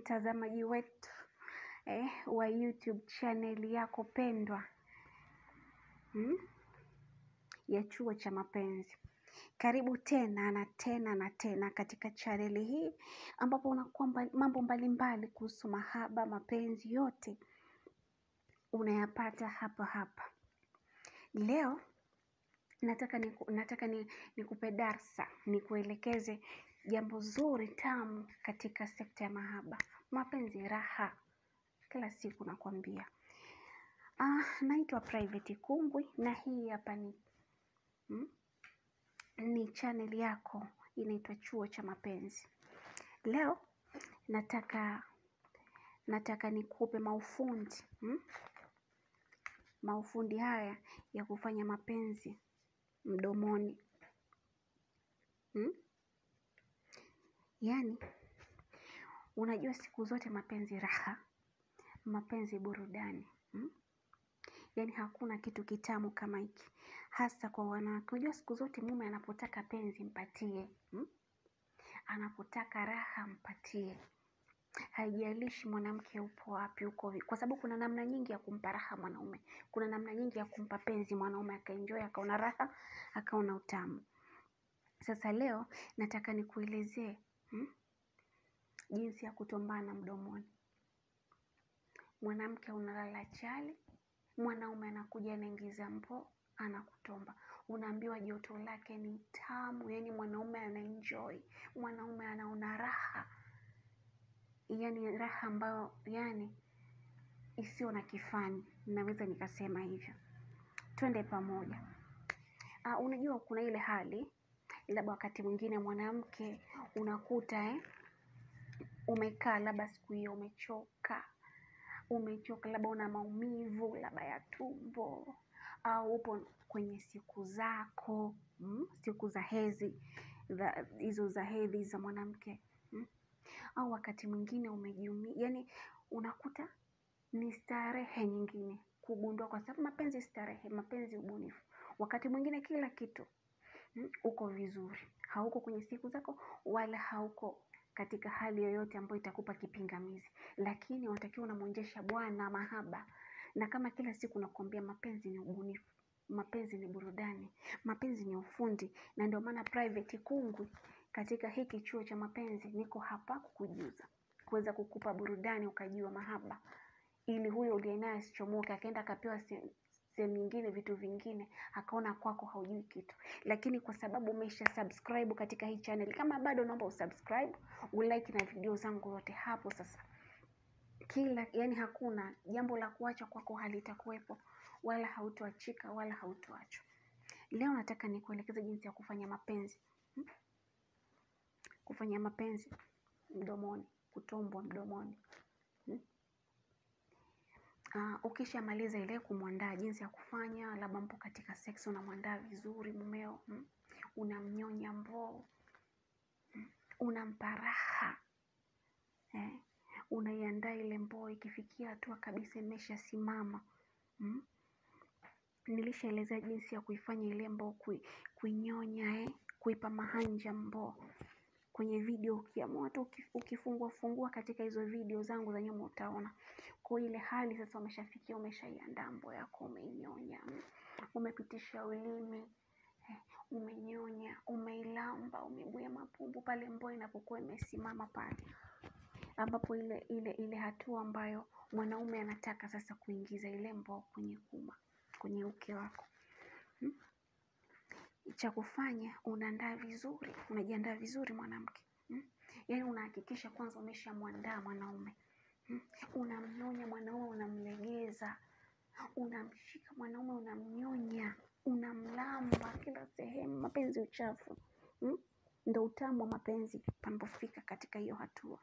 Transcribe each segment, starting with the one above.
mtazamaji wetu eh, wa YouTube channel yako pendwa hmm? ya Chuo cha Mapenzi. Karibu tena na tena na tena katika chaneli hii ambapo unakuwa mbali, mambo mbalimbali kuhusu mahaba, mapenzi yote unayapata hapa hapa. Leo nataka ni, nataka ni, nikupe darsa, nikuelekeze jambo zuri tamu katika sekta ya mahaba, mapenzi, raha kila siku nakwambia. Ah, naitwa Private Kungwi na hii hapa ni hmm? ni channel yako inaitwa Chuo cha Mapenzi. Leo nataka nataka nikupe maufundi hmm? maufundi haya ya kufanya mapenzi mdomoni hmm? Yaani, unajua siku zote mapenzi raha, mapenzi burudani hmm? Yaani hakuna kitu kitamu kama hiki, hasa kwa wanawake. Unajua siku zote mume anapotaka penzi mpatie hmm? Anapotaka raha mpatie, haijalishi mwanamke upo wapi, uko kwa sababu kuna namna nyingi ya kumpa raha mwanaume. Kuna namna nyingi ya kumpa penzi mwanaume akaenjoy, akaona raha, akaona utamu. Sasa leo nataka nikuelezee? Jinsi ya kutombana mdomoni. Mwanamke unalala chali, mwanaume anakuja anaingiza mpo, anakutomba. Unaambiwa joto lake ni tamu, yani mwanaume anaenjoy, mwanaume anaona raha, yani raha ambayo yani isiyo na kifani, naweza nikasema hivyo. Twende pamoja. Uh, unajua kuna ile hali labda wakati mwingine mwanamke unakuta eh, umekaa labda siku hiyo umechoka, umechoka, labda una maumivu labda ya tumbo au upo kwenye siku zako mm, siku za hedhi hizo za hedhi za mwanamke mm, au wakati mwingine umejiumia, yani unakuta ni starehe nyingine kugundua, kwa sababu mapenzi starehe, mapenzi ubunifu. Wakati mwingine kila kitu uko vizuri, hauko kwenye siku zako wala hauko katika hali yoyote ambayo itakupa kipingamizi, lakini unatakiwa unamwonjesha Bwana mahaba. Na kama kila siku nakuambia, mapenzi ni ubunifu, mapenzi ni burudani, mapenzi ni ufundi, na ndio maana Private Kungwi katika hiki chuo cha mapenzi niko hapa kukujuza, kuweza kukupa burudani ukajua mahaba. Ili huyo uliyenaye asichomoke akaenda akapewa sehemu nyingine vitu vingine akaona kwako haujui kitu lakini kwa sababu umesha subscribe katika hii channel kama bado naomba usubscribe ulike na video zangu zote hapo sasa kila yani hakuna jambo la kuacha kwako halitakuwepo wala hautoachika wala hautoachwa leo nataka nikuelekeze jinsi ya kufanya mapenzi hmm? kufanya mapenzi mdomoni kutombwa mdomoni? Uh, ukishamaliza ile kumwandaa jinsi ya kufanya, labda mpo katika sex, unamwandaa vizuri mumeo mm? Unamnyonya mboo mm? Unampa raha eh? Unaiandaa ile mboo ikifikia hatua kabisa imeshasimama mm? Nilishaelezea jinsi ya kuifanya ile mboo kui, kuinyonya eh? Kuipa mahanja mboo kwenye video ukiamua tu uki- ukifungua fungua katika hizo video zangu za nyuma utaona. Kwa ile hali sasa umeshafikia umeshaiandaa mbo yako umeinyonya umepitisha ulimi eh, umenyonya umeilamba umebuya mapumbu pale mboo inapokuwa imesimama pale. Ambapo ile ile ile hatua ambayo mwanaume anataka sasa kuingiza ile mboo kwenye kuma kwenye uke wako. Mm? Cha kufanya unaandaa vizuri, unajiandaa vizuri mwanamke hmm? Yaani unahakikisha kwanza umeshamwandaa mwanaume hmm? Unamnyonya mwanaume, unamlegeza, unamshika mwanaume, unamnyonya, unamlamba kila sehemu. Mapenzi uchafu hmm? Ndo utamu wa mapenzi panapofika katika hiyo hatua.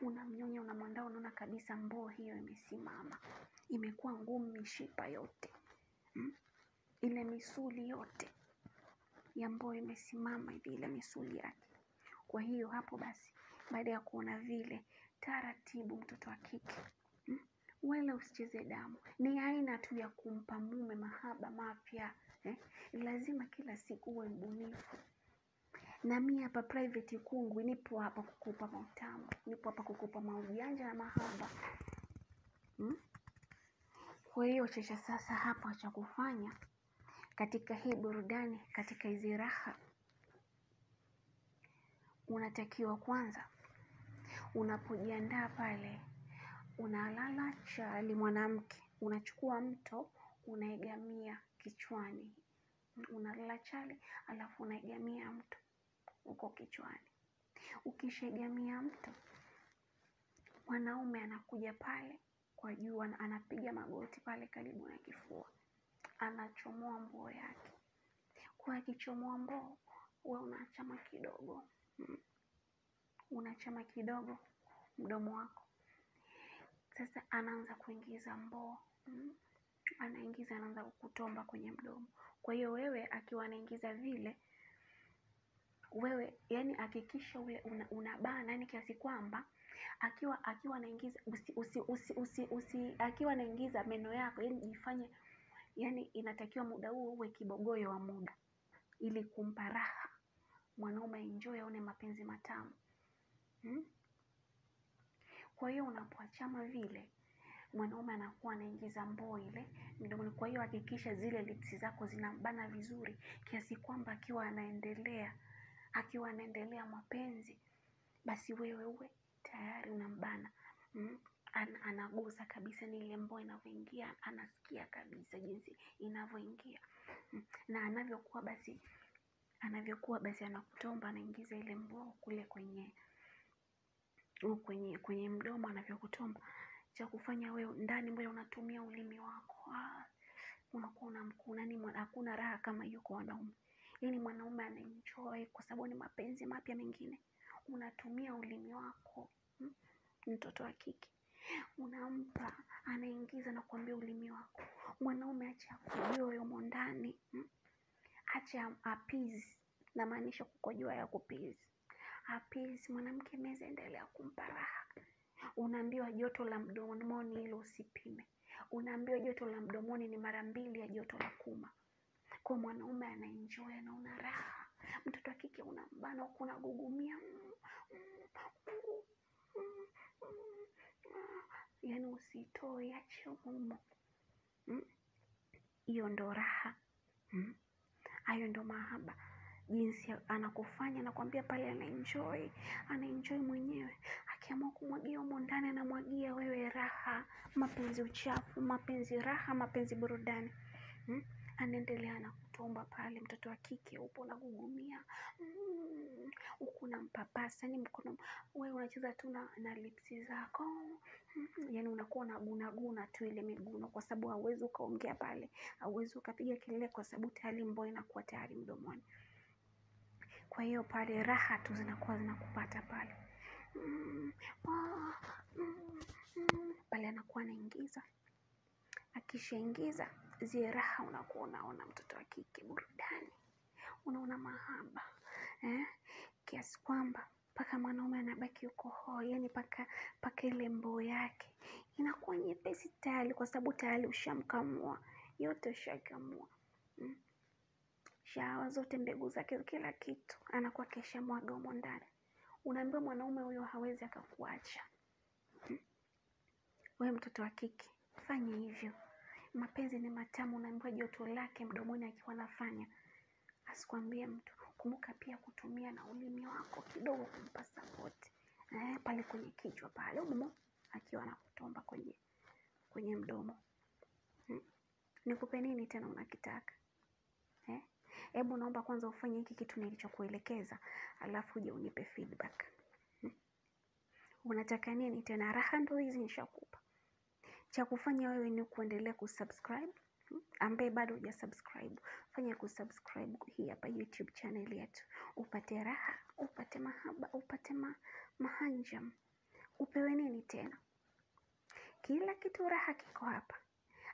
Unamnyonya, unamwandaa, unaona kabisa mboo hiyo imesimama, imekuwa ngumu, mishipa yote hmm? Ile misuli yote ya mboo imesimama hivi, ile misuli yake. Kwa hiyo hapo basi, baada ya kuona vile, taratibu, mtoto wa kike hmm? wala usicheze damu. Ni aina tu ya kumpa mume mahaba mapya eh. Lazima kila siku uwe mbunifu, na mi hapa private kungwi nipo hapa kukupa mautamu nipo hapa kukupa maujanja na mahaba hmm? kwa hiyo chacha sasa hapa cha kufanya katika hii burudani katika hizi raha unatakiwa kwanza unapojiandaa pale unalala chali mwanamke unachukua mto unaegamia kichwani unalala chali alafu unaegamia mto uko kichwani. Ukishaegamia mto mwanaume anakuja pale kwa jua, anapiga magoti pale karibu na kifua anachomoa mboo yake kwa akichomoa mboo we unachama kidogo mm. unachama kidogo mdomo wako sasa anaanza kuingiza mboo mm. anaingiza anaanza kukutomba kwenye mdomo kwa hiyo wewe akiwa anaingiza vile wewe yani hakikisha ule una, unabana yani kiasi kwamba akiwa akiwa anaingiza usi, usi, usi, usi, usi akiwa anaingiza meno yako yani jifanye yani inatakiwa muda huo uwe kibogoyo wa muda ili kumpa raha mwanaume enjoy aone mapenzi matamu hmm? kwa hiyo unapoachama vile mwanaume anakuwa anaingiza mboo ile mdomoni kwa hiyo hakikisha zile lipsi zako zinambana vizuri kiasi kwamba akiwa anaendelea akiwa anaendelea mapenzi basi wewe uwe tayari unambana mm? An, anagusa kabisa ni ile mboo inavyoingia anasikia kabisa jinsi inavyoingia. Na anavyokuwa basi anavyokuwa basi anakutomba anaingiza ile mboo kule kwenye kwenye kwenye mdomo anavyokutomba. Cha kufanya wewe ndani mbele unatumia ulimi wako? Ah, unakuwa unamkuna hakuna raha kama hiyo kwa wanaume. Yani mwanaume anaenjoy kwa sababu ni mapenzi mapya mengine. Unatumia ulimi wako mm? mtoto wa kike unampa anaingiza na kuambia ulimi wako. Mwanaume acha kujoa yumo ndani mm? acha apizi namaanisha kukojoa ya kupizi apizi mwanamke meza endelea kumpa raha. Unaambiwa joto la mdomoni hilo usipime. Unaambiwa joto la mdomoni ni mara mbili ya joto la kuma. Kwa mwanaume anaenjoy anaona raha. Mtoto wa unambana huku mm, mm, mm, mm, mm. Yaani usitoe ache humo Mm. hiyo ndo raha. Mm. hayo ndo mahaba. Jinsi anakufanya anakwambia pale anaenjoy. Anaenjoy mwenyewe. Akiamua kumwagia humo ndani anamwagia wewe raha. Mapenzi uchafu mapenzi raha mapenzi burudani. Mm? anaendelea na kutomba pale mtoto wa kike upo unagugumia mm, na mpapasa ni mkono wewe unacheza tu na, na lipsi zako mm, yani unakuwa unagunaguna tu ile miguno kwa sababu hauwezi ukaongea pale hauwezi ukapiga kelele kwa sababu tayari mboo inakuwa tayari mdomoni. Kwa hiyo pale raha tu zinakuwa zinakupata pale. Mm, oh, mm, mm, pale anakuwa anaingiza. Akishaingiza zile raha unakuwa unaona mtoto wa kike burudani unaona mahaba eh? kiasi kwamba mpaka mwanaume anabaki yuko hoi yani paka paka ile mboo yake inakuwa nyepesi tayari kwa sababu tayari ushamkamua yote ushakamua mm? shawa zote mbegu zake kila kitu anakuwa kesha mwaga humo ndani unaambiwa mwanaume huyo hawezi akakuacha Hmm. We mtoto wa kike fanye hivyo mapenzi ni matamu unaambiwa joto lake mdomoni akiwa anafanya. Asikwambie mtu. Kumbuka pia kutumia na ulimi wako kidogo kumpa sapoti eh, pale kwenye kichwa pale umo akiwa anakutomba kwenye kwenye mdomo. Hmm. nikupe nini tena unakitaka? Eh? hebu naomba kwanza ufanye hiki kitu nilichokuelekeza alafu uje unipe feedback? Hmm. unataka nini tena? Raha ndo hizi nishakupa cha kufanya wewe ni kuendelea kusubscribe ambaye bado hujasubscribe, fanya kusubscribe hii hapa youtube channel yetu. Upate raha upate mahaba upate ma, mahanjam upewe nini tena? Kila kitu raha kiko hapa.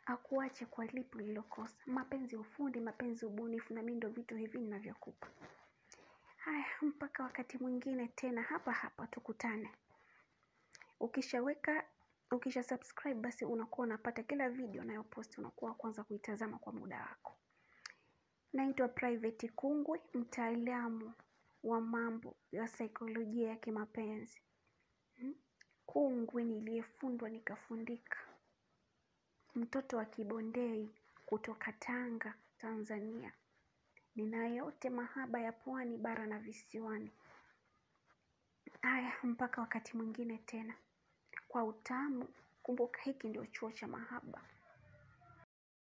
Akuache kwa lipi ulilokosa mapenzi ufundi mapenzi ubunifu na mi ndo vitu hivi ninavyokupa. Haya mpaka wakati mwingine tena hapa hapa tukutane. Ukishaweka ukisha subscribe basi unakuwa unapata kila video nayoposti unakuwa wa kwanza kuitazama kwa muda wako naitwa private kungwi mtaalamu wa mambo ya saikolojia ya kimapenzi. Kungwi niliyefundwa nikafundika. Mtoto wa kibondei kutoka Tanga, Tanzania. Nina yote mahaba ya pwani bara na visiwani. Haya mpaka wakati mwingine tena. Kwa utamu kumbuka hiki ndio chuo cha mahaba.